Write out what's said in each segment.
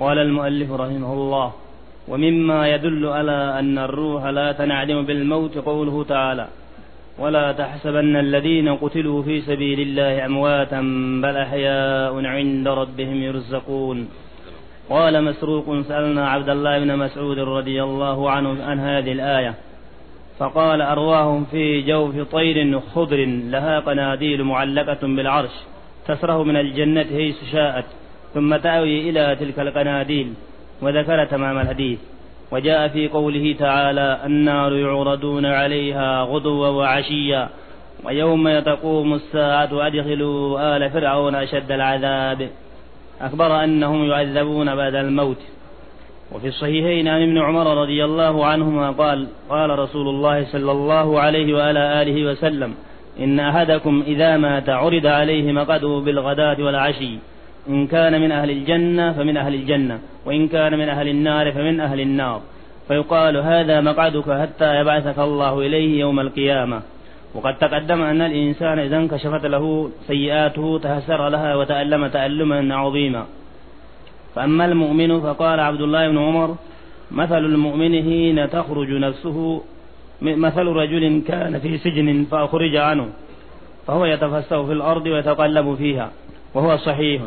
قال المؤلف رحمه الله ومما يدل على أن الروح لا تنعدم بالموت قوله تعالى ولا تحسبن الذين قتلوا في سبيل الله أمواتا بل أحياء عند ربهم يرزقون. قال مسروق سألنا عبد الله بن مسعود رضي الله عنه عن هذه الآية فقال أرواهم في جوف طير خضر لها قناديل معلقة بالعرش تسره من الجنة حيث شاءت ثم تأوي إلى تلك القناديل وذكر تمام الحديث. وجاء في قوله تعالى النار يعرضون عليها غدوا وعشيا ويوم تقوم الساعة أدخلوا آل فرعون أشد العذاب. أخبر أنهم يعذبون بعد الموت. وفي الصحيحين عن ابن عمر رضي الله عنهما قال قال رسول الله صلى الله عليه وعلى آله وسلم إن أحدكم إذا مات عرض عليه مقده بالغداة والعشي. إن كان من أهل الجنة فمن أهل الجنة وإن كان من أهل النار فمن أهل النار. فيقال هذا مقعدك حتى يبعثك الله إليه يوم القيامة. وقد تقدم أن الإنسان إذا انكشفت له سيئاته تهسر لها وتألم تألما عظيما. فأما المؤمن فقال عبد الله بن عمر مثل المؤمن حين تخرج نفسه مثل رجل كان في سجن فأخرج عنه فهو يتفسه في الأرض ويتقلب فيها وهو صحيح.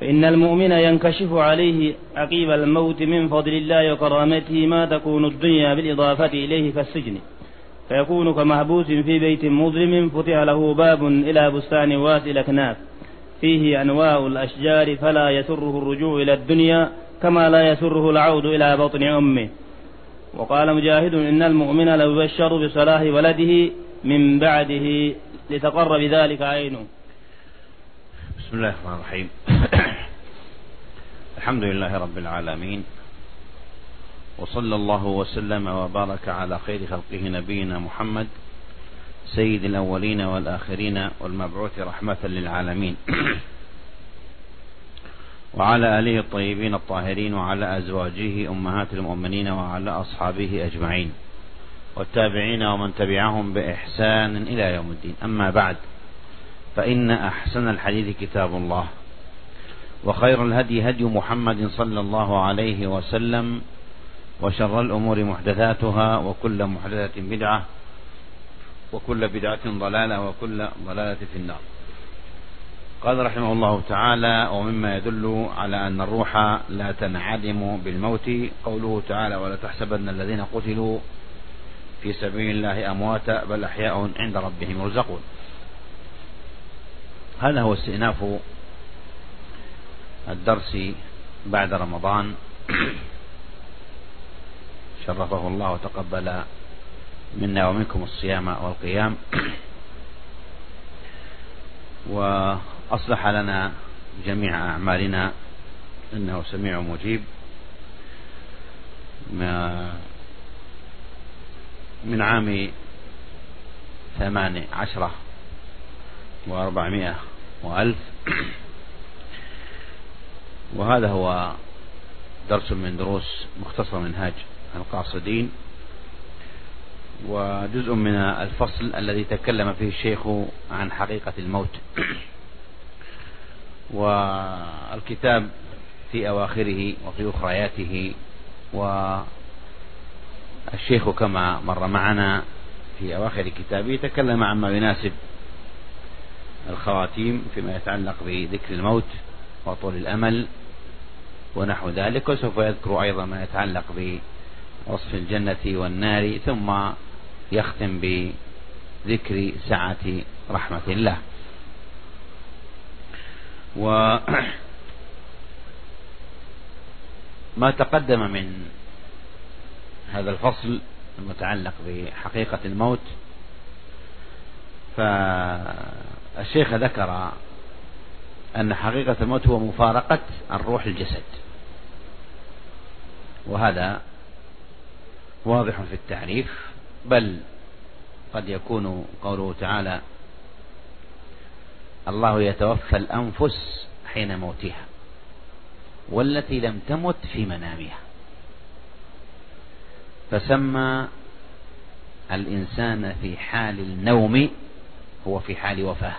فإن المؤمن ينكشف عليه عقيب الموت من فضل الله وكرامته ما تكون الدنيا بالإضافة إليه كالسجن. فيكون كمحبوس في بيت مظلم فتح له باب إلى بستان واسع الأكناف. فيه أنواع الأشجار فلا يسره الرجوع إلى الدنيا كما لا يسره العود إلى بطن أمه. وقال مجاهد إن المؤمن لو يبشر بصلاح ولده من بعده لتقر بذلك عينه. بسم الله الرحمن الرحيم. الحمد لله رب العالمين. وصلى الله وسلم وبارك على خير خلقه نبينا محمد سيد الأولين والآخرين والمبعوث رحمة للعالمين. وعلى آله الطيبين الطاهرين وعلى أزواجه أمهات المؤمنين وعلى أصحابه أجمعين والتابعين ومن تبعهم بإحسان إلى يوم الدين. أما بعد فإن أحسن الحديث كتاب الله وخير الهدي هدي محمد صلى الله عليه وسلم وشر الأمور محدثاتها وكل محدثة بدعة وكل بدعة ضلالة وكل ضلالة في النار. قال رحمه الله تعالى ومما يدل على أن الروح لا تنعدم بالموت. قوله تعالى ولا تحسبن الذين قتلوا في سبيل الله أمواتا بل أحياء عند ربهم يرزقون. هذا هو استئناف الدرس بعد رمضان. شرفه الله وتقبل منا ومنكم الصيام والقيام. وأصلح لنا جميع أعمالنا إنه سميع مجيب. من عام ثمان عشرة وأربعمائة وألف. وهذا هو درس من دروس مختصر منهاج القاصدين. وجزء من الفصل الذي تكلم فيه الشيخ عن حقيقة الموت. والكتاب في أواخره وفي أخرياته. والشيخ كما مر معنا في أواخر كتابه تكلم عما يناسب الخواتيم فيما يتعلق بذكر الموت وطول الأمل ونحو ذلك وسوف يذكر أيضا ما يتعلق بوصف الجنة والنار ثم يختم بذكر سعة رحمة الله. وما تقدم من هذا الفصل المتعلق بحقيقة الموت فالشيخ ذكر أن حقيقة الموت هو مفارقة الروح الجسد. وهذا واضح في التعريف بل قد يكون قوله تعالى الله يتوفى الأنفس حين موتها والتي لم تمت في منامها. فسمى الإنسان في حال النوم هو في حال وفاة.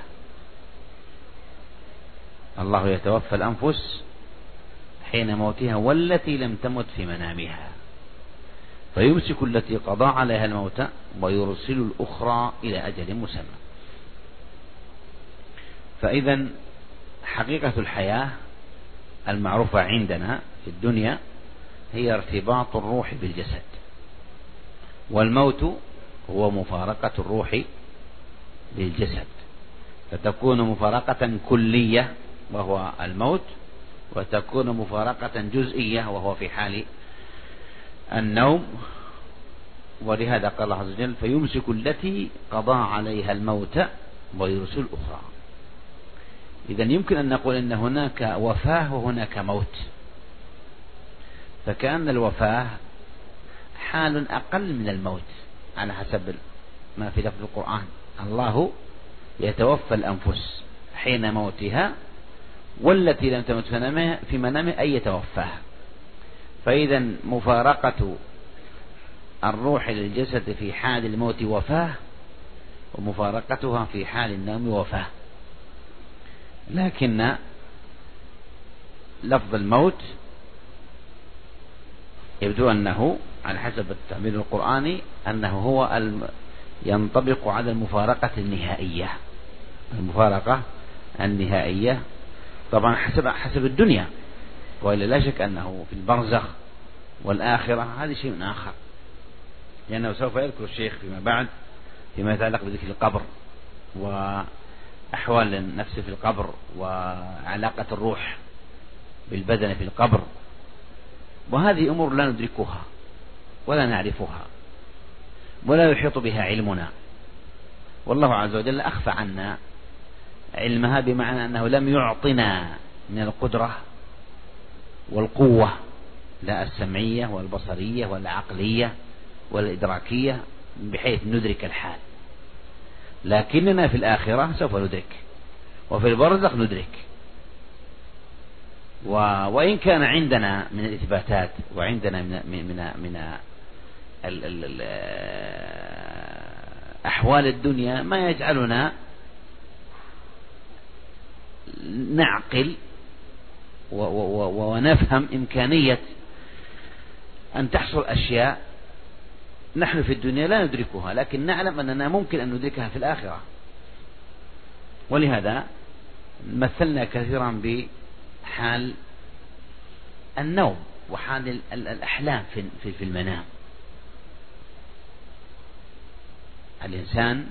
الله يتوفى الأنفس حين موتها والتي لم تمت في منامها. فيمسك التي قضى عليها الموت ويرسل الأخرى إلى أجل مسمى. فإذا حقيقة الحياة المعروفة عندنا في الدنيا هي ارتباط الروح بالجسد. والموت هو مفارقة الروح للجسد. فتكون مفارقة كلية وهو الموت وتكون مفارقة جزئية وهو في حال النوم. ولهذا قال الله عز وجل فيمسك التي قضى عليها الموت ويرسل الأخرى إذا يمكن أن نقول أن هناك وفاة وهناك موت. فكأن الوفاة حال أقل من الموت على حسب ما في لفظ القرآن. الله يتوفى الأنفس حين موتها والتي لم تمت في منامه أي يتوفاها. فإذا مفارقة الروح للجسد في حال الموت وفاة ومفارقتها في حال النوم وفاة. لكن لفظ الموت يبدو أنه على حسب التعبير القرآني أنه هو ينطبق على المفارقة النهائية. المفارقة النهائية. طبعا حسب حسب الدنيا. وإلا لا شك أنه في البرزخ والآخرة هذا شيء آخر. لأنه سوف يذكر الشيخ فيما بعد فيما يتعلق بذكر القبر وأحوال النفس في القبر وعلاقة الروح بالبدن في القبر. وهذه أمور لا ندركها ولا نعرفها. ولا يحيط بها علمنا والله عز وجل أخفى عنا علمها بمعنى أنه لم يعطنا من القدرة والقوة لا السمعية والبصرية والعقلية والإدراكية بحيث ندرك الحال لكننا في الآخرة سوف ندرك وفي البرزخ ندرك و... وإن كان عندنا من الإثباتات وعندنا من من من. أحوال الدنيا ما يجعلنا نعقل. ونفهم إمكانية أن تحصل أشياء نحن في الدنيا لا ندركها لكن نعلم أننا ممكن أن ندركها في الآخرة ولهذا مثلنا كثيرا بحال النوم وحال الأحلام في المنام الإنسان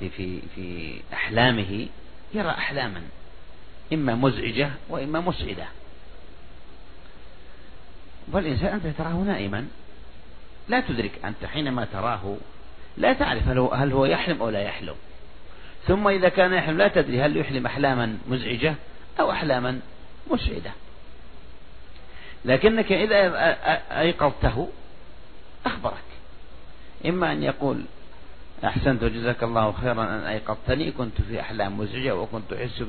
في في في أحلامه يرى أحلاما إما مزعجة وإما مسعدة والإنسان أنت تراه نائما لا تدرك أنت حينما تراه لا تعرف هل هو, هل هو يحلم أو لا يحلم. ثم إذا كان يحلم لا تدري هل يحلم أحلاما مزعجة أو أحلاما مسعدة لكنك إذا أيقظته أخبرك. إما أن يقول أحسنت وجزاك الله خيرا أن أيقظتني كنت في أحلام مزعجة وكنت أحس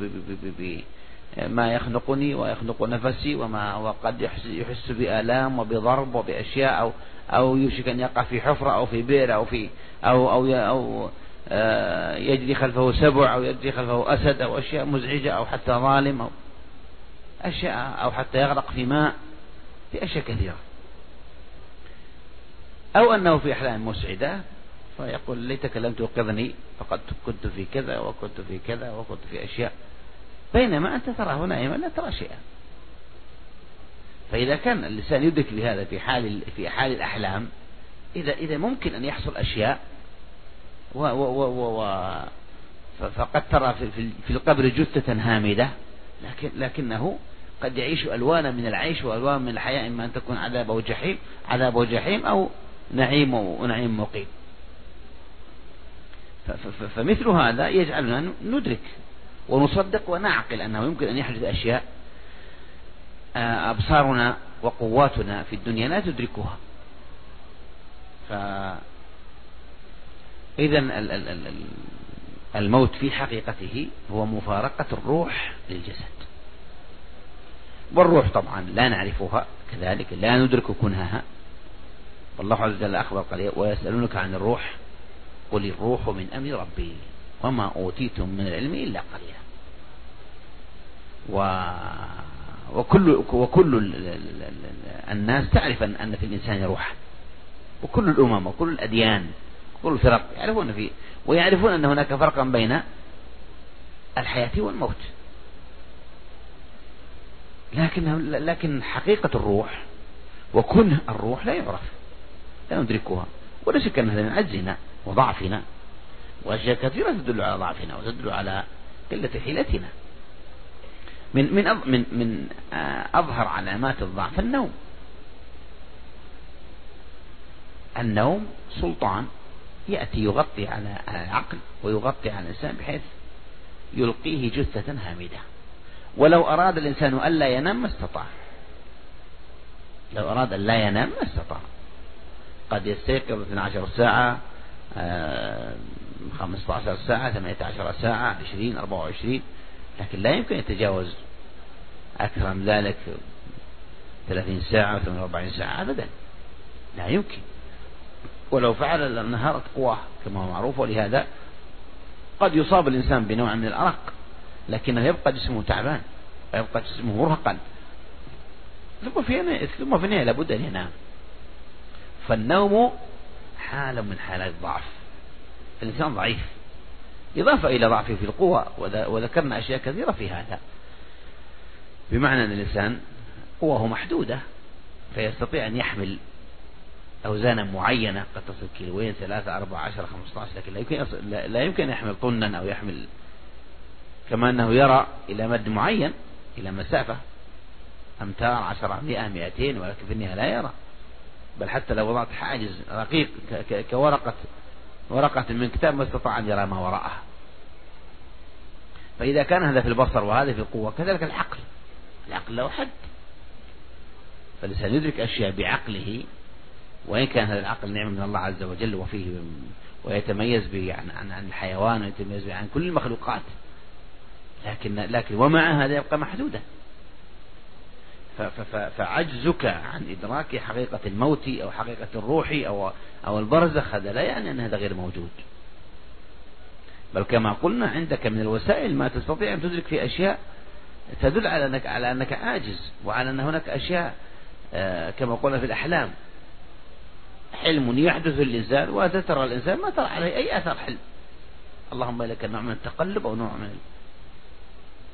بما يخنقني ويخنق نفسي وما وقد يحس بآلام وبضرب وبأشياء أو أو يوشك أن يقع في حفرة أو في بئر أو في أو أو أو آه، يجري خلفه سبع أو يجري خلفه أسد أو أشياء مزعجة أو حتى ظالم أو أشياء أو حتى يغرق في ماء في أشياء كثيرة. أو أنه في أحلام مسعدة فيقول ليتك لم توقظني فقد كنت في كذا وكنت في كذا وكنت في أشياء. بينما أنت تراه نائما لا ترى شيئا. فإذا كان اللسان يدرك بهذا في حال في حال الأحلام إذا إذا ممكن أن يحصل أشياء و و و و فقد ترى في, في القبر جثة هامدة لكن لكنه قد يعيش ألوانا من العيش وألوان من الحياة إما أن تكون عذاب أو جحيم عذاب أو جحيم أو نعيم ونعيم مقيم. فمثل هذا يجعلنا ندرك ونصدق ونعقل أنه يمكن أن يحدث أشياء آه، أبصارنا وقواتنا في الدنيا لا تدركها. ف إذا الموت في حقيقته هو مفارقة الروح للجسد. والروح طبعا لا نعرفها كذلك لا ندرك كنهها والله عز وجل أخبر قال ويسألونك عن الروح قل الروح من أمر ربي وما أوتيتم من العلم إلا قليلا. و... وكل وكل الناس تعرف أن في الإنسان روحا وكل الأمم وكل الأديان وكل الفرق يعرفون في ويعرفون أن هناك فرقا بين الحياة والموت. لكن لكن حقيقة الروح وكنه الروح لا يعرف. لا ندركها. ولا شك أن هذا من عجزنا وضعفنا. وأشياء كثيرة تدل على ضعفنا وتدل على قلة حيلتنا. من من من من آه، أظهر علامات الضعف النوم. النوم سلطان يأتي يغطي على العقل ويغطي على الإنسان بحيث يلقيه جثة هامدة. ولو أراد الإنسان ألا ينام ما استطاع. لو أراد أن لا ينام ما استطاع. قد يستيقظ 12 ساعة 15 آه، ساعة 18 ساعة 20 24 لكن لا يمكن يتجاوز أكثر من ذلك 30 ساعة 48 ساعة أبدا. لا يمكن. ولو فعل لانهارت قواه كما هو معروف ولهذا قد يصاب الإنسان بنوع من الأرق لكنه يبقى جسمه تعبان ويبقى جسمه مرهقا. ثم في ثم في لابد أن ينام. فالنوم حالة من حالات ضعف الإنسان ضعيف. إضافة إلى ضعفه في القوة وذكرنا أشياء كثيرة في هذا. بمعنى أن الإنسان قواه محدودة فيستطيع أن يحمل أوزانا معينة قد تصل كيلوين ثلاثة أربعة عشر خمسة عشر لكن لا يمكن لا يمكن أن يحمل طنا أو يحمل كما أنه يرى إلى مد معين إلى مسافة أمتار عشرة مئة مئتين ولكن في النهاية لا يرى. بل حتى لو وضعت حاجز رقيق كورقة ورقة من كتاب ما استطاع أن يرى ما وراءها. فإذا كان هذا في البصر وهذا في القوة كذلك العقل. العقل له حد. فالإنسان يدرك أشياء بعقله وإن كان هذا العقل نعمة من الله عز وجل وفيه ويتميز به عن عن, الحيوان ويتميز به عن كل المخلوقات. لكن لكن ومع هذا يبقى محدودا. فعجزك عن إدراك حقيقة الموت أو حقيقة الروح أو أو البرزخ هذا لا يعني أن هذا غير موجود. بل كما قلنا عندك من الوسائل ما تستطيع أن تدرك في أشياء تدل على أنك على أنك عاجز وعلى أن هناك أشياء آه، كما قلنا في الأحلام. حلم يحدث للإنسان وتترى الإنسان ما ترى عليه أي أثر حلم. اللهم لك نوع من التقلب أو نوع من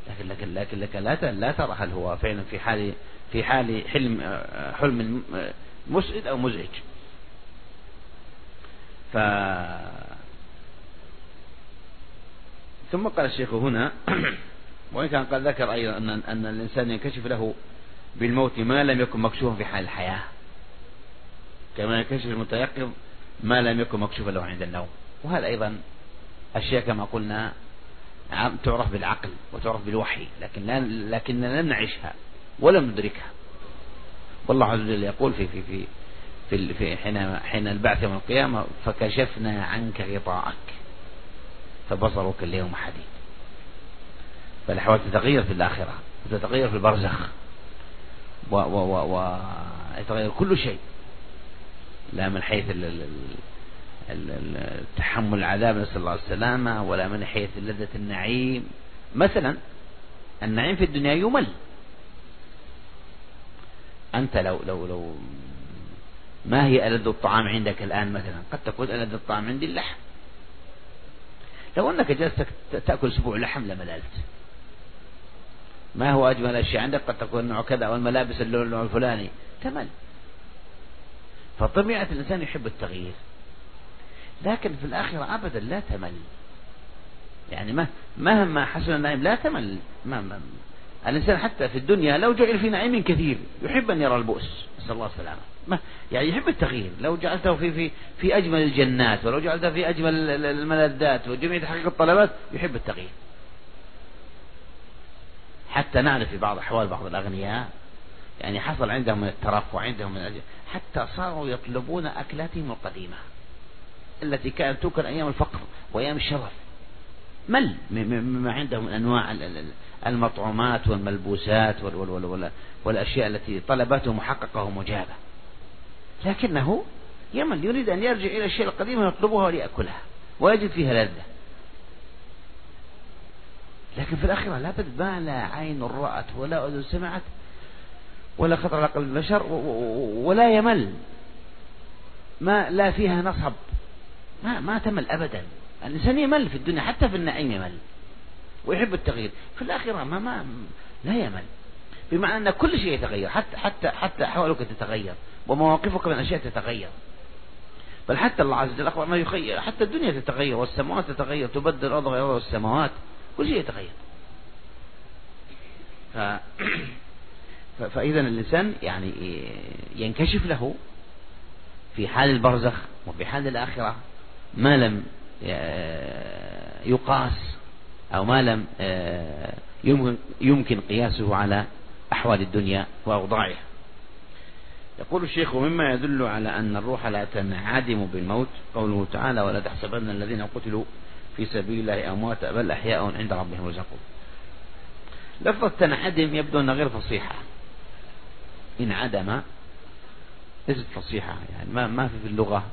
لكن لكن لكن لك لا لا ترى هل هو فعلا في حال في حال حلم حلم مسعد أو مزعج. ف ثم قال الشيخ هنا وإن كان قد ذكر أيضا أن أن الإنسان ينكشف له بالموت ما لم يكن مكشوفا في حال الحياة. كما يكشف المتيقظ ما لم يكن مكشوفا له عند النوم. وهذا أيضا أشياء كما قلنا تعرف بالعقل وتعرف بالوحي لكن لا لكننا لم نعيشها. ولم ندركها. والله عز وجل يقول في في في في, حين حين البعث يوم القيامة فكشفنا عنك غطاءك فبصرك اليوم حديد. فالأحوال تتغير في الآخرة وتتغير في البرزخ و و و و يتغير كل شيء. لا من حيث تحمل العذاب نسأل الله السلامة ولا من حيث لذة النعيم. مثلا النعيم في الدنيا يمل. أنت لو لو لو ما هي ألذ الطعام عندك الآن مثلا؟ قد تقول ألذ الطعام عندي اللحم. لو أنك جلست تأكل أسبوع لحم لمللت ما هو أجمل الأشياء عندك؟ قد تكون نوع كذا أو الملابس اللون الفلاني. تمل فطبيعة الإنسان يحب التغيير. لكن في الآخرة أبدا لا تمل. يعني ما مهما حسن النعيم لا تمل. ما الإنسان حتى في الدنيا لو جعل في نعيم كثير يحب أن يرى البؤس. نسأل الله السلامة. ما يعني يحب التغيير. لو جعلته في في في أجمل الجنات ولو جعلته في أجمل الملذات وجميع تحقيق الطلبات يحب التغيير. حتى نعرف في بعض أحوال بعض الأغنياء يعني حصل عندهم من الترف وعندهم من حتى صاروا يطلبون أكلاتهم القديمة التي كانت توكل أيام الفقر وأيام الشرف. مل مما عندهم من أنواع المطعومات والملبوسات والأشياء التي طلبته محققة ومجابة لكنه يمل يريد أن يرجع إلى الشيء القديم ويطلبها وليأكلها ويجد فيها لذة. لكن في الآخرة لابد ما لا عين رأت ولا أذن سمعت ولا خطر على قلب البشر ولا يمل. ما لا فيها نصب. ما ما تمل أبدا. الإنسان يمل في الدنيا حتى في النعيم يمل. ويحب التغيير. في الآخرة ما ما لا يمل. بمعنى أن كل شيء يتغير حتى حتى حتى أحوالك تتغير ومواقفك من الأشياء تتغير. بل حتى الله عز وجل أخبر ما يخير حتى الدنيا تتغير والسماوات تتغير تبدل الأرض غير الأرض والسماوات كل شيء يتغير. ف... فإذا الإنسان يعني ينكشف له في حال البرزخ وفي حال الآخرة ما لم يقاس أو ما لم يمكن قياسه على أحوال الدنيا وأوضاعها. يقول الشيخ مما يدل على أن الروح لا تنعدم بالموت قوله تعالى ولا تحسبن الذين قتلوا في سبيل الله أموات بل أحياء عند ربهم يرزقون. لفظة تنعدم يبدو أنها غير فصيحة. انعدم ليست فصيحة. يعني ما ما في في اللغة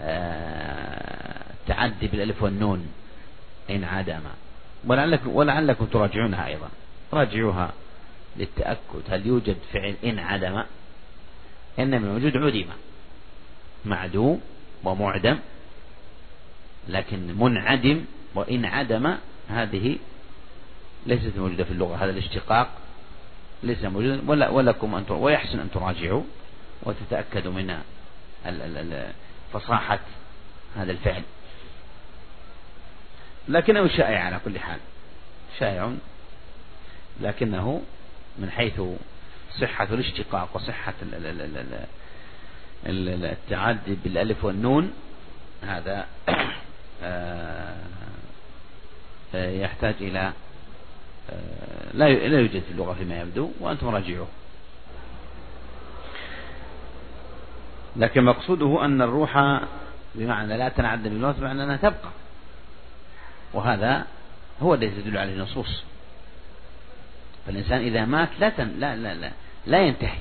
آه تعدي بالألف والنون. انعدم ولعلكم ولعلكم تراجعونها أيضا. راجعوها للتأكد. هل يوجد فعل انعدم إن من الوجود عدم. معدوم ومعدم لكن منعدم وإن عدم هذه ليست موجودة في اللغة. هذا الاشتقاق ليس موجودا. ولا ولكم أن ويحسن أن تراجعوا وتتأكدوا من فصاحة هذا الفعل. لكنه شائع على كل حال. شائع. لكنه من حيث صحة الاشتقاق وصحة التعدي بالألف والنون هذا آه، آه، يحتاج إلى آه، لا لا يوجد في اللغة فيما يبدو وأنتم راجعوه. لكن مقصوده أن الروح بمعنى لا تنعدم بالموت بمعنى أنها تبقى. وهذا هو الذي تدل عليه النصوص. فالإنسان إذا مات لا تن لا لا لا, لا ينتهي.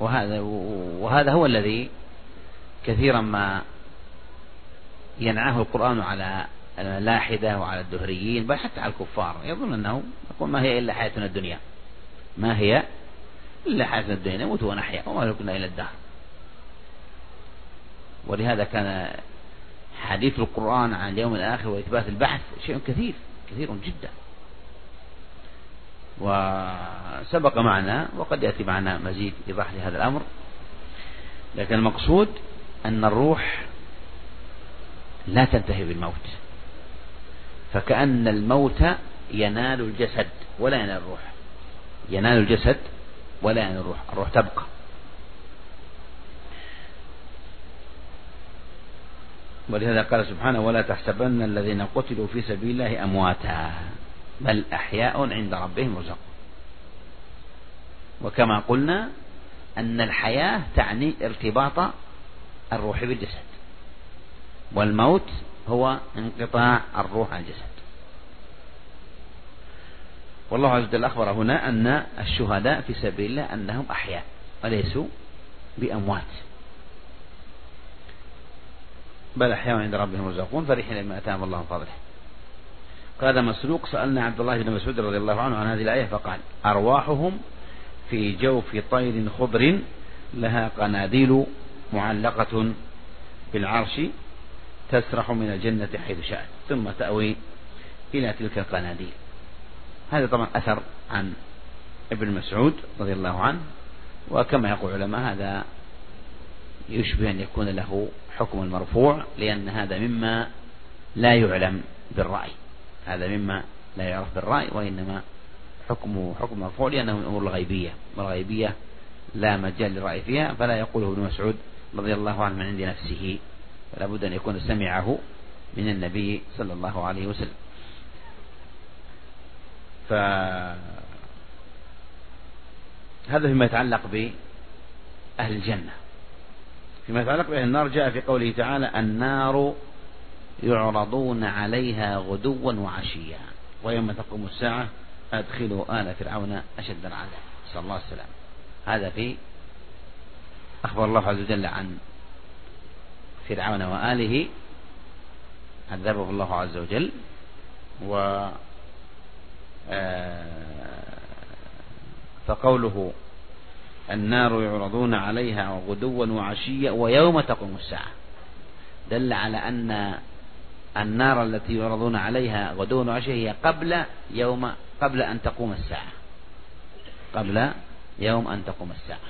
وهذا وهذا هو الذي كثيرا ما ينعاه القرآن على الملاحدة وعلى الدهريين بل حتى على الكفار. يظن أنه يقول ما هي إلا حياتنا الدنيا. ما هي إلا حياتنا الدنيا؟ نموت ونحيا وما كنا إلى الدهر. ولهذا كان حديث القرآن عن اليوم الآخر وإثبات البعث شيء كثير كثير جدا. وسبق معنا وقد يأتي معنا مزيد إيضاح لهذا الأمر. لكن المقصود أن الروح لا تنتهي بالموت. فكأن الموت ينال الجسد ولا ينال الروح. ينال الجسد ولا ينال الروح. الروح تبقى. ولهذا قال سبحانه ولا تحسبن الذين قتلوا في سبيل الله أمواتا بل أحياء عند ربهم يرزقون وكما قلنا أن الحياة تعني ارتباط الروح بالجسد والموت هو انقطاع الروح عن الجسد. والله عز وجل أخبر هنا أن الشهداء في سبيل الله أنهم أحياء وليسوا بأموات. بل أحياء عند ربهم يرزقون فرحين لما أتاهم الله من فضله. قال مسروق سألنا عبد الله بن مسعود رضي الله عنه عن هذه الآية فقال أرواحهم في جوف طير خضر لها قناديل معلقة بالعرش تسرح من الجنة حيث شاءت ثم تأوي إلى تلك القناديل. هذا طبعا أثر عن ابن مسعود رضي الله عنه وكما يقول العلماء هذا يشبه أن يكون له حكم المرفوع لأن هذا مما لا يعلم بالرأي. هذا مما لا يعرف بالرأي وإنما حكمه حكم مرفوع لأنه من الأمور الغيبية. والغيبية لا مجال للرأي فيها فلا يقوله ابن مسعود رضي الله عنه من عند نفسه. فلا بد أن يكون سمعه من النبي صلى الله عليه وسلم. ف هذا فيما يتعلق بأهل الجنة. فيما يتعلق بأهل النار جاء في قوله تعالى النار يعرضون عليها غدوا وعشيا ويوم تقوم الساعة أدخلوا آل فرعون أشد العذاب. نسأل الله السلام هذا في أخبر الله عز وجل عن فرعون وآله عذبه الله عز وجل و آه، فقوله النار يعرضون عليها غدوا وعشيا ويوم تقوم الساعة. دل على أن النار التي يعرضون عليها غدوا وعشيا هي قبل يوم قبل أن تقوم الساعة. قبل يوم أن تقوم الساعة.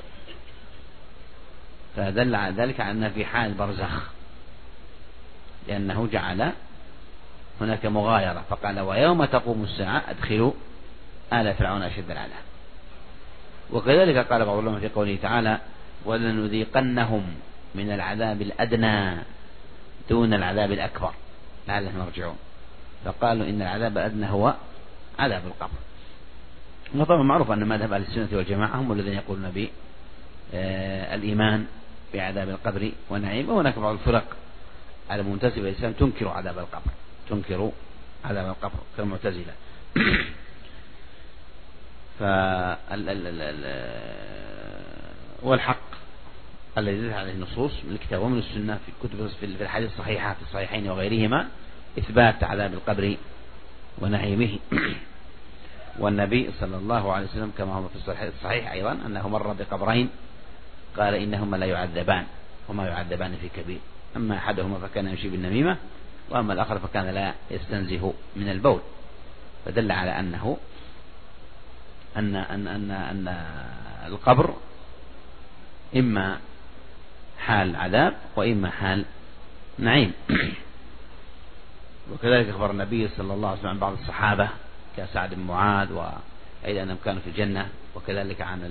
فدل على ذلك على أن في حال برزخ. لأنه جعل هناك مغايرة فقال ويوم تقوم الساعة أدخلوا آل فرعون أشد العذاب. وكذلك قال بعض العلماء في قوله تعالى ولنذيقنهم من العذاب الأدنى دون العذاب الأكبر. لعلهم يرجعون. فقالوا إن العذاب الأدنى هو عذاب القبر. وطبعا معروف أن مذهب أهل السنة والجماعة هم الذين يقولون بالإيمان آه، بعذاب القبر ونعيم. وهناك بعض الفرق المنتسبة للإسلام تنكر عذاب القبر. تنكر عذاب القبر كالمعتزلة. والحق الذي دلت عليه النصوص من الكتاب ومن السنة في كتب في الحديث الصحيحة في الصحيحين وغيرهما إثبات عذاب القبر ونعيمه والنبي صلى الله عليه وسلم كما هو في الصحيح أيضا أنه مر بقبرين قال إنهما لا يعذبان وما يعذبان في كبير. أما أحدهما فكان يمشي بالنميمة وأما الآخر فكان لا يستنزه من البول. فدل على أنه أن أن أن أن القبر إما حال عذاب وإما حال نعيم. وكذلك أخبر النبي صلى الله عليه وسلم عن بعض الصحابة كسعد بن معاذ وأيضا أنهم كانوا في الجنة وكذلك عن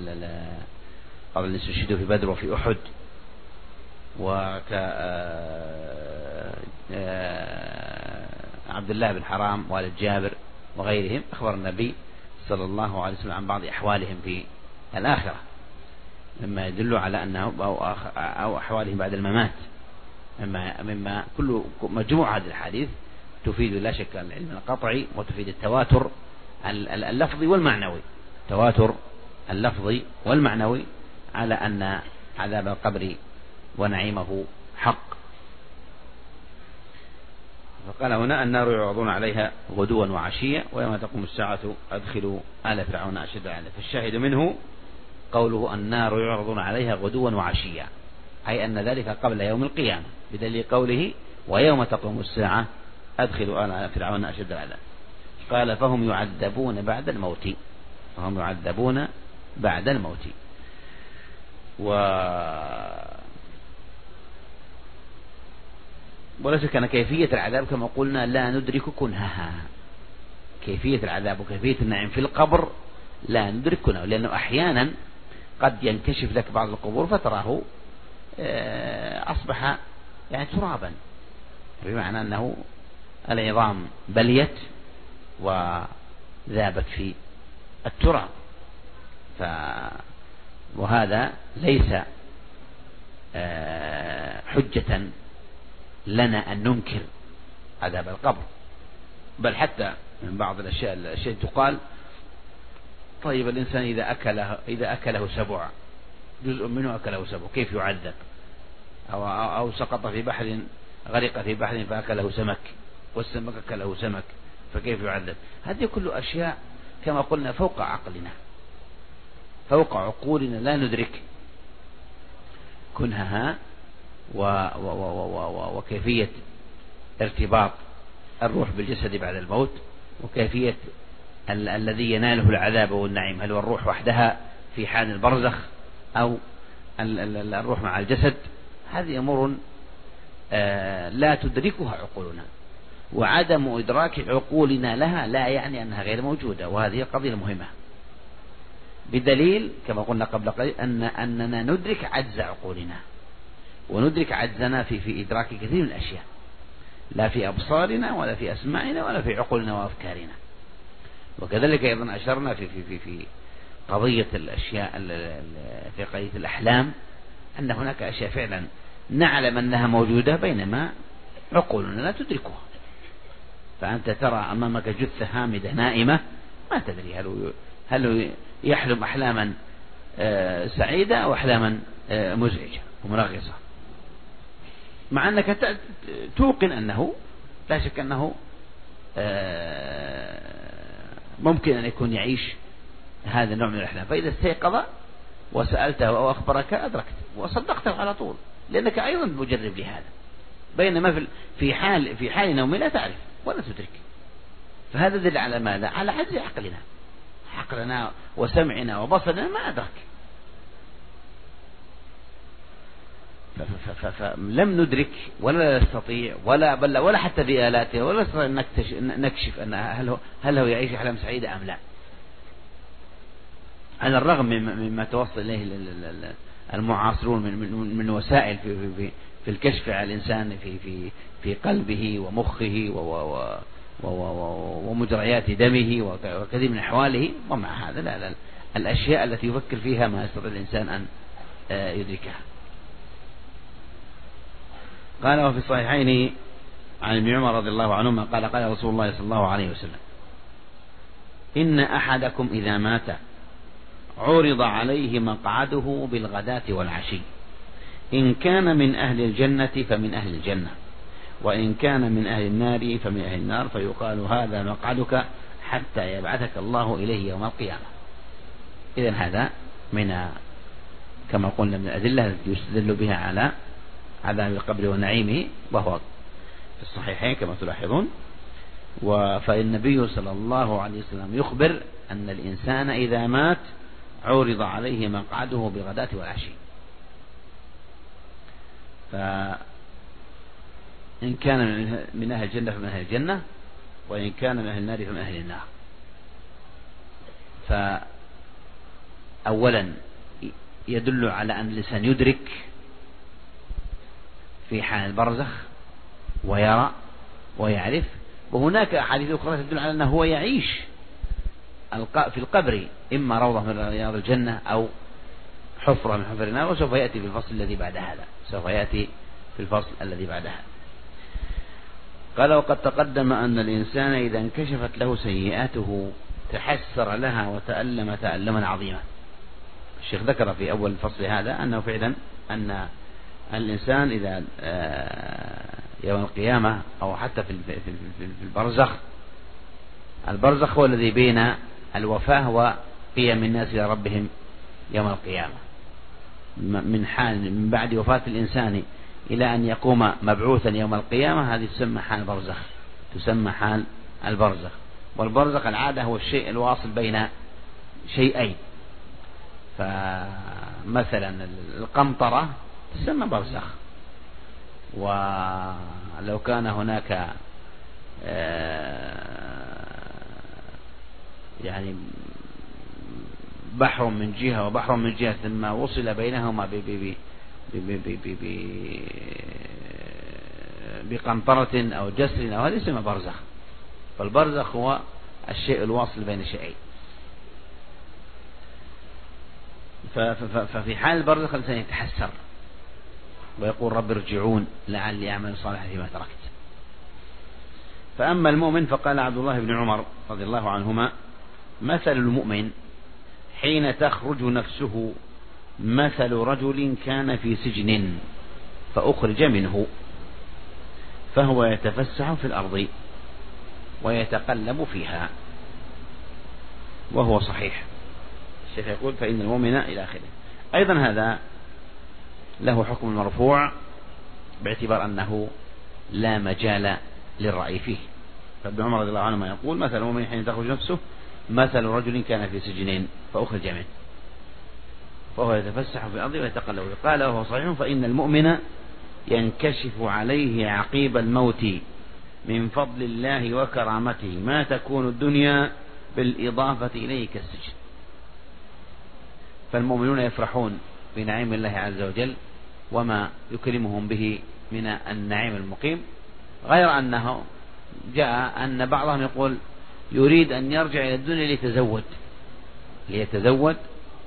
قبل أن يستشهدوا في بدر وفي أحد. وك آه، آه، عبد الله بن حرام والد جابر وغيرهم أخبر النبي صلى الله عليه وسلم عن بعض أحوالهم في الآخرة مما يدل على أنه أو, أو أحوالهم بعد الممات. مما مما كل مجموع هذه الحديث تفيد لا شك العلم القطعي وتفيد التواتر اللفظي والمعنوي. تواتر اللفظي والمعنوي على أن عذاب القبر ونعيمه حق. فقال هنا النار يعرضون عليها غدوا وعشيا ويوم تقوم الساعة أدخلوا آل فرعون أشد العذاب فالشاهد منه قوله النار يعرضون عليها غدوا وعشيا أي أن ذلك قبل يوم القيامة بدليل قوله ويوم تقوم الساعة أدخلوا آل فرعون أشد العذاب قال فهم يعذبون بعد الموت فهم يعذبون بعد الموت. و ولا شك أن كيفية العذاب كما قلنا لا ندرك كنهها. كيفية العذاب وكيفية النعيم في القبر لا ندرك كنهه لأنه أحيانا قد ينكشف لك بعض القبور فتراه آه، أصبح يعني ترابا. بمعنى أنه العظام بليت وذابت في التراب. ف وهذا ليس آه، حجة لنا أن ننكر عذاب القبر. بل حتى من بعض الأشياء الأشياء تقال طيب الإنسان إذا أكله إذا أكله سبع جزء منه أكله سبع كيف يعذب؟ أو أو سقط في بحر غرق في بحر فأكله سمك والسمك أكله سمك فكيف يعذب؟ هذه كل أشياء كما قلنا فوق عقلنا فوق عقولنا لا ندرك. و وكيفية ارتباط الروح بالجسد بعد الموت وكيفية ال الذي يناله العذاب والنعيم. هل هو الروح وحدها في حال البرزخ أو ال الروح مع الجسد؟ هذه أمور آه، لا تدركها عقولنا وعدم إدراك عقولنا لها لا يعني أنها غير موجودة وهذه قضية مهمة. بدليل كما قلنا قبل قليل أن أننا ندرك عجز عقولنا. وندرك عجزنا في في إدراك كثير من الأشياء. لا في أبصارنا ولا في أسماعنا ولا في عقولنا وأفكارنا. وكذلك أيضا أشرنا في في في في قضية الأشياء في قضية الأحلام أن هناك أشياء فعلا نعلم أنها موجودة بينما عقولنا لا تدركها. فأنت ترى أمامك جثة هامدة نائمة ما تدري هل هل يحلم أحلاما آه، سعيدة أو أحلاما آه، مزعجة ومنغصة مع أنك توقن أنه لا شك أنه آه، ممكن أن يكون يعيش هذا النوع من الأحلام. فإذا استيقظ وسألته أو أخبرك أدركت وصدقته على طول لأنك أيضا مجرب لهذا. بينما في حال في حال نوم لا تعرف ولا تدرك. فهذا دل على ماذا؟ على عجز عقلنا. عقلنا وسمعنا وبصرنا ما أدرك. فلم ندرك ولا نستطيع ولا بل ولا حتى بآلاته ولا نستطيع أن نكشف أن هل هو هل هو يعيش أحلام سعيدة أم لا. على الرغم مما توصل إليه المعاصرون من من وسائل في في في الكشف على الإنسان في في في قلبه ومخه ومجريات دمه وكثير من أحواله ومع هذا لا لا الأشياء التي يفكر فيها ما يستطيع الإنسان أن آه، يدركها قال وفي الصحيحين عن ابن عمر رضي الله عنهما قال قال رسول الله صلى الله عليه وسلم إن أحدكم إذا مات عرض عليه مقعده بالغداة والعشي إن كان من أهل الجنة فمن أهل الجنة وإن كان من أهل النار فمن أهل النار فيقال هذا مقعدك حتى يبعثك الله إليه يوم القيامة. إذا هذا من كما قلنا من الأدلة التي يستدل بها على عذاب القبر ونعيمه وهو في الصحيحين كما تلاحظون. فالنبي صلى الله عليه وسلم يخبر أن الإنسان إذا مات عرض عليه مقعده بالغداة والعشي. فإن كان من أهل الجنة فمن أهل الجنة وإن كان من أهل النار فمن أهل النار. فأولا يدل على أن الإنسان يدرك في حال البرزخ ويرى ويعرف وهناك أحاديث أخرى تدل على أنه هو يعيش في القبر إما روضة من رياض الجنة أو حفرة من حفر النار وسوف يأتي في الفصل الذي بعد هذا سوف يأتي في الفصل الذي بعد هذا. قال وقد تقدم أن الإنسان إذا انكشفت له سيئاته تحسر لها وتألم تألما عظيما. الشيخ ذكر في أول الفصل هذا أنه فعلا أن الإنسان إذا آه، يوم القيامة أو حتى في البرزخ البرزخ هو الذي بين الوفاة وقيام الناس إلى ربهم يوم القيامة. من حال من بعد وفاة الإنسان إلى أن يقوم مبعوثا يوم القيامة هذه تسمى حال البرزخ تسمى حال البرزخ. والبرزخ العادة هو الشيء الواصل بين شيئين. فمثلا القمطرة تسمى برزخ. ولو كان هناك آه، يعني بحر من جهة وبحر من جهة ثم وصل بينهما بقنطرة أو جسر أو هذا يسمى برزخ. فالبرزخ هو الشيء الواصل بين شيئين. ففي حال البرزخ الإنسان يتحسر. ويقول رب ارجعون لعلي أعمل صالحا فيما تركت. فأما المؤمن فقال عبد الله بن عمر رضي الله عنهما مثل المؤمن حين تخرج نفسه مثل رجل كان في سجن فأخرج منه فهو يتفسح في الأرض ويتقلب فيها. وهو صحيح. الشيخ يقول فإن المؤمن إلى آخره. أيضا هذا له حكم المرفوع باعتبار أنه لا مجال للرأي فيه. فابن عمر رضي الله عنهما يقول مثل المؤمن حين تخرج نفسه مثل رجل كان في سجنين فأخرج منه. فهو يتفسح في الأرض ويتقلب. قال وهو صحيح فإن المؤمن ينكشف عليه عقيب الموت من فضل الله وكرامته. ما تكون الدنيا بالإضافة إليه كالسجن. فالمؤمنون يفرحون بنعيم الله عز وجل وما يكرمهم به من النعيم المقيم. غير أنه جاء أن بعضهم يقول يريد أن يرجع إلى الدنيا ليتزود ليتزود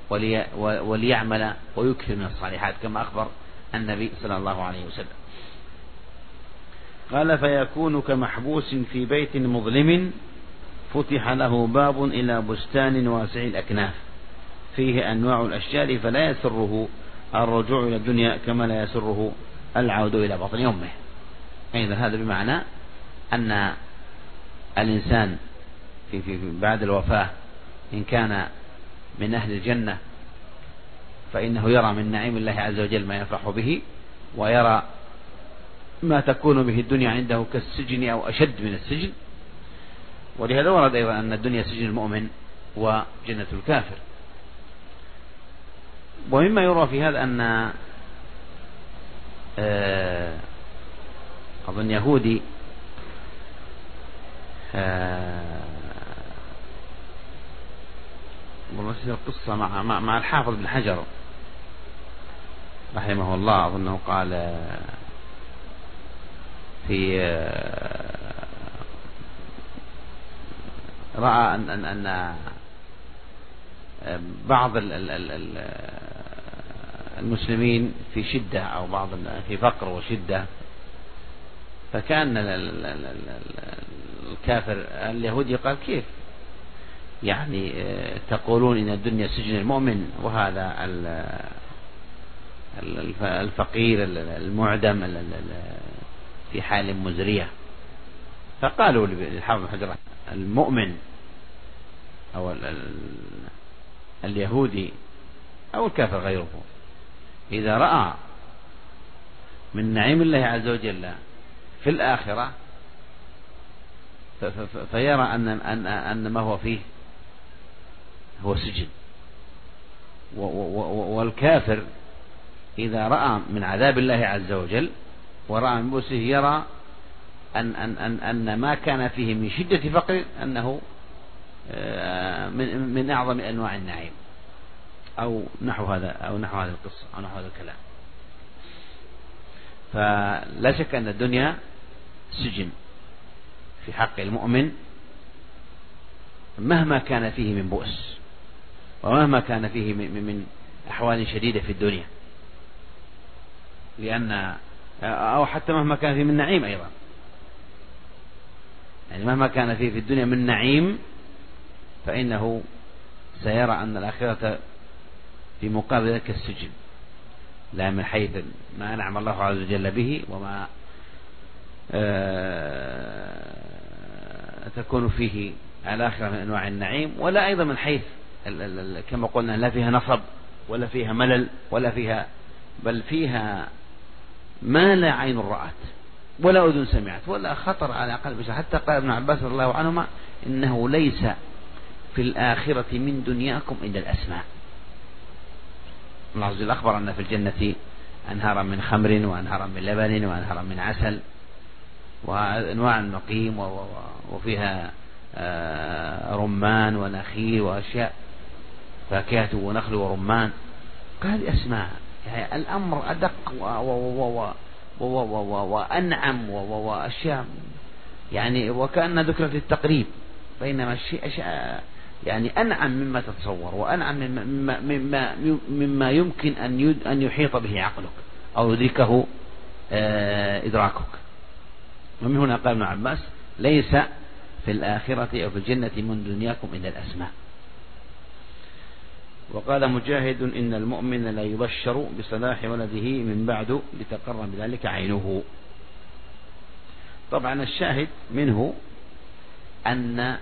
ولي وليعمل ويكثر من الصالحات كما أخبر النبي صلى الله عليه وسلم. قال فيكون كمحبوس في بيت مظلم فتح له باب إلى بستان واسع الأكناف. فيه أنواع الأشجار فلا يسره الرجوع إلى الدنيا كما لا يسره العود إلى بطن أمه أيضا هذا بمعنى أن الإنسان في, في, في بعد الوفاة إن كان من أهل الجنة فإنه يرى من نعيم الله عز وجل ما يفرح به ويرى ما تكون به الدنيا عنده كالسجن أو أشد من السجن. ولهذا ورد أيضا أن الدنيا سجن المؤمن وجنة الكافر. ومما يروى في هذا أن آه، أظن يهودي آه، والله القصة مع, مع, مع الحافظ بن حجر رحمه الله أظنه قال في رأى أن أن أن بعض المسلمين في شدة أو بعض في فقر وشدة. فكأن الكافر اليهودي قال كيف؟ يعني تقولون إن الدنيا سجن المؤمن وهذا الفقير المعدم في حال مزرية. فقالوا للحافظ حجر المؤمن أو اليهودي أو الكافر غيره. إذا رأى من نعيم الله عز وجل في الآخرة فيرى أن أن أن ما هو فيه هو سجن. والكافر إذا رأى من عذاب الله عز وجل ورأى من بؤسه يرى أن, أن, أن, أن ما كان فيه من شدة فقر أنه آه، من, من أعظم أنواع النعيم. أو نحو هذا أو نحو هذه القصة أو نحو هذا الكلام. فلا شك أن الدنيا سجن في حق المؤمن مهما كان فيه من بؤس ومهما كان فيه من أحوال شديدة في الدنيا. لأن أو حتى مهما كان فيه من نعيم أيضا. يعني مهما كان فيه في الدنيا من نعيم فإنه سيرى أن الآخرة في مقابل ذلك السجن لا من حيث ما أنعم الله عز وجل به وما آه، تكون فيه الآخرة من أنواع النعيم ولا أيضا من حيث كما قلنا لا فيها نصب ولا فيها ملل ولا فيها بل فيها ما لا عين رأت ولا أذن سمعت ولا خطر على قلب بشر حتى قال ابن عباس رضي الله عنهما إنه ليس في الآخرة من دنياكم إلا الأسماء. الله عز وجل أخبر أن في الجنة أنهارا من خمر وأنهارا من لبن وأنهارا من عسل وأنواع النقيم وفيها آه، رمان ونخيل وأشياء فاكهة ونخل ورمان قال أسماء يعني الأمر أدق وأنعم وأشياء يعني وكأن ذكرت التقريب بينما الشيء يعني أنعم مما تتصور وأنعم مما, مما, مما يمكن أن أن يحيط به عقلك أو يدركه آه، إدراكك. ومن هنا قال ابن عباس ليس في الآخرة أو في الجنة من دنياكم إلا الأسماء. وقال مجاهد إن المؤمن لا يبشر بصلاح ولده من بعد لتقر بذلك عينه. طبعا الشاهد منه أن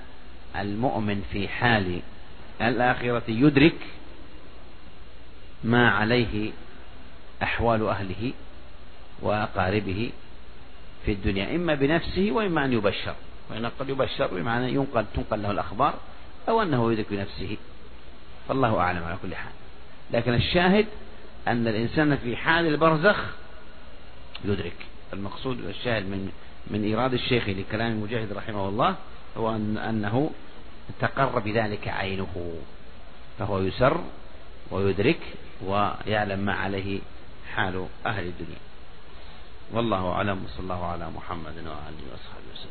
المؤمن في حال الآخرة يدرك ما عليه أحوال أهله وأقاربه في الدنيا إما بنفسه وإما أن يبشر. وإن قد يبشر بمعنى ينقل تنقل له الأخبار أو أنه يدرك بنفسه. فالله أعلم على كل حال. لكن الشاهد أن الإنسان في حال البرزخ يدرك. المقصود الشاهد من من إيراد الشيخ لكلام مجاهد رحمه الله هو أن أنه تقر بذلك عينه فهو يسر ويدرك ويعلم ما عليه حال أهل الدنيا. والله أعلم وصلى الله على محمد وعلى آله وصحبه وسلم.